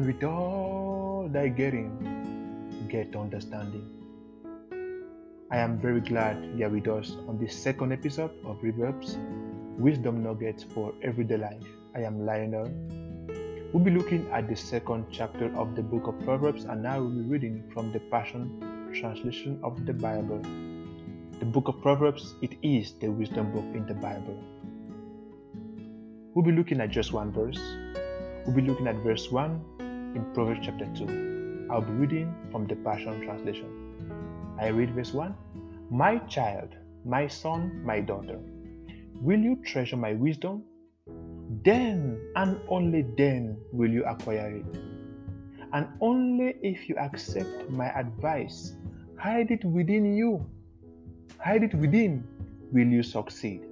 and with all thy getting, get understanding. I am very glad you are with us on this second episode of Proverbs Wisdom Nuggets for Everyday Life. I am Lionel. We'll be looking at the second chapter of the book of Proverbs, and now we'll be reading from the Passion Translation of the Bible. The book of Proverbs, it is the wisdom book in the Bible. We'll be looking at just one verse. We'll be looking at verse 1 in Proverbs chapter 2. I'll be reading from the Passion Translation. I read verse 1 My child, my son, my daughter, will you treasure my wisdom? Then and only then will you acquire it. And only if you accept my advice, hide it within you hide it within, will you succeed?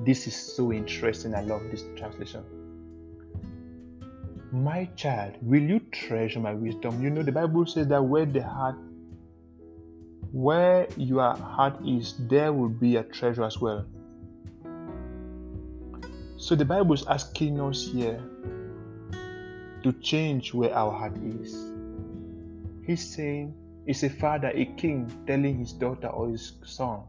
This is so interesting. I love this translation. My child, will you treasure my wisdom? You know, the Bible says that where the heart, where your heart is, there will be a treasure as well. So the Bible is asking us here to change where our heart is. He's saying, is a father, a king, telling his daughter or his son,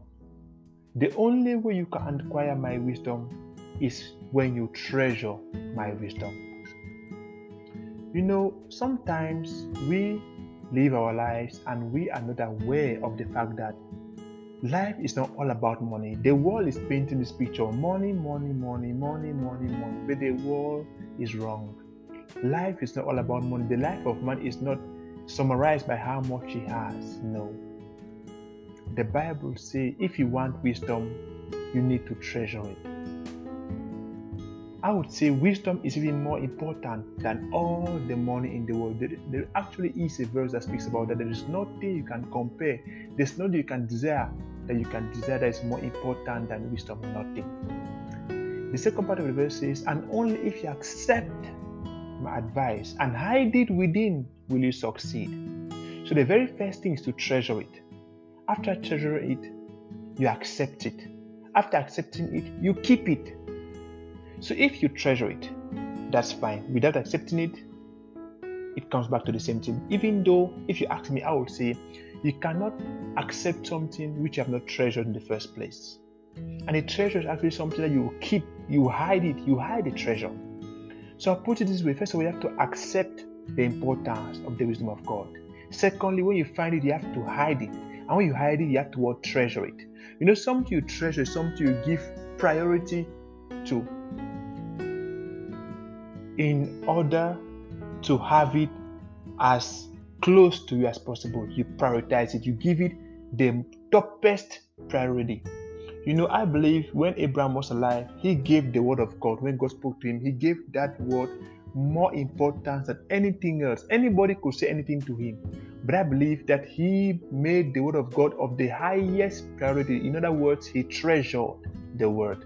The only way you can acquire my wisdom is when you treasure my wisdom. You know, sometimes we live our lives and we are not aware of the fact that life is not all about money. The world is painting this picture money, money, money, money, money, money. But the world is wrong. Life is not all about money. The life of man is not summarized by how much he has. No. The Bible says if you want wisdom, you need to treasure it. I would say wisdom is even more important than all the money in the world. There, there actually is a verse that speaks about that. There is nothing you can compare. There's nothing you can desire that you can desire that is more important than wisdom. Nothing. The second part of the verse says, and only if you accept my advice and hide it within will you succeed. So the very first thing is to treasure it. After treasuring it, you accept it. After accepting it, you keep it. So if you treasure it, that's fine. Without accepting it, it comes back to the same thing. Even though, if you ask me, I would say you cannot accept something which you have not treasured in the first place. And a treasure is actually something that you keep, you hide it, you hide the treasure. So I put it this way first of all, you have to accept the importance of the wisdom of God. Secondly, when you find it, you have to hide it. And when you hide it, you have to treasure it. You know, something you treasure, something you give priority to in order to have it as close to you as possible. You prioritize it, you give it the topest priority. You know, I believe when Abraham was alive, he gave the word of God. When God spoke to him, he gave that word more importance than anything else. Anybody could say anything to him. But I believe that he made the word of God of the highest priority. In other words, he treasured the word.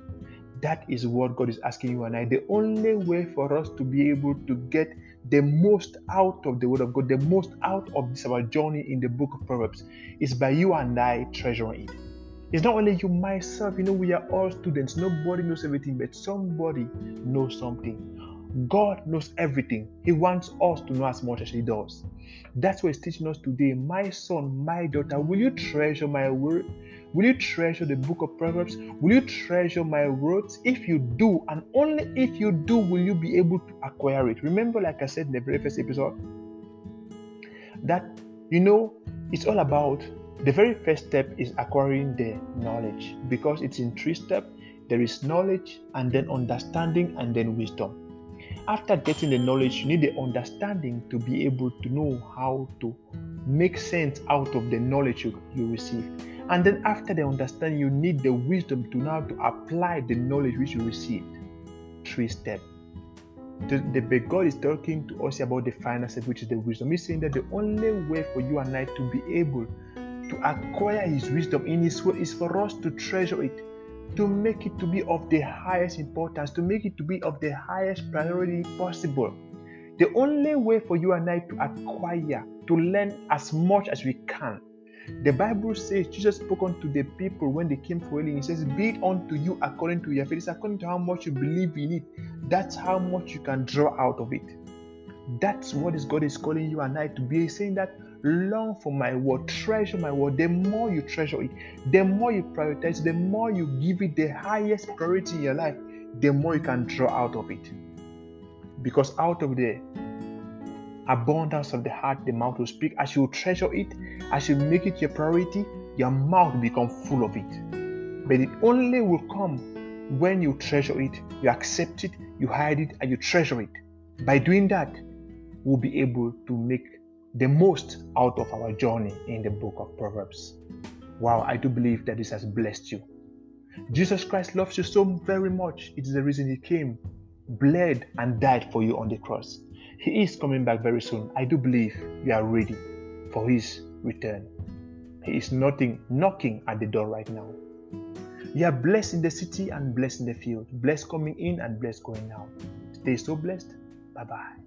That is what God is asking you and I. The only way for us to be able to get the most out of the word of God, the most out of this our journey in the book of Proverbs, is by you and I treasuring it. It's not only you, myself, you know, we are all students. Nobody knows everything, but somebody knows something. God knows everything. He wants us to know as much as He does. That's what He's teaching us today. My son, my daughter, will you treasure my word? Will you treasure the book of Proverbs? Will you treasure my words? If you do, and only if you do, will you be able to acquire it. Remember, like I said in the very first episode, that you know, it's all about the very first step is acquiring the knowledge because it's in three steps there is knowledge and then understanding and then wisdom after getting the knowledge, you need the understanding to be able to know how to make sense out of the knowledge you, you receive. And then after the understanding, you need the wisdom to now to apply the knowledge which you received. Three steps. The, the God is talking to us about the final step, which is the wisdom. He's saying that the only way for you and I to be able to acquire His wisdom in His word is for us to treasure it to make it to be of the highest importance, to make it to be of the highest priority possible. The only way for you and I to acquire, to learn as much as we can. The Bible says Jesus spoke unto the people when they came for healing. He says, Be it unto you according to your faith. It's according to how much you believe in it. That's how much you can draw out of it. That's what is God is calling you and I to be saying that long for my word, treasure my word. The more you treasure it, the more you prioritize, the more you give it the highest priority in your life, the more you can draw out of it. Because out of the abundance of the heart, the mouth will speak. As you treasure it, as you make it your priority, your mouth will become full of it. But it only will come when you treasure it, you accept it, you hide it, and you treasure it. By doing that, we'll be able to make the most out of our journey in the book of Proverbs. Wow, I do believe that this has blessed you. Jesus Christ loves you so very much. It is the reason He came, bled, and died for you on the cross. He is coming back very soon. I do believe you are ready for His return. He is nothing knocking at the door right now. You are blessed in the city and blessed in the field, blessed coming in and blessed going out. Stay so blessed. Bye bye.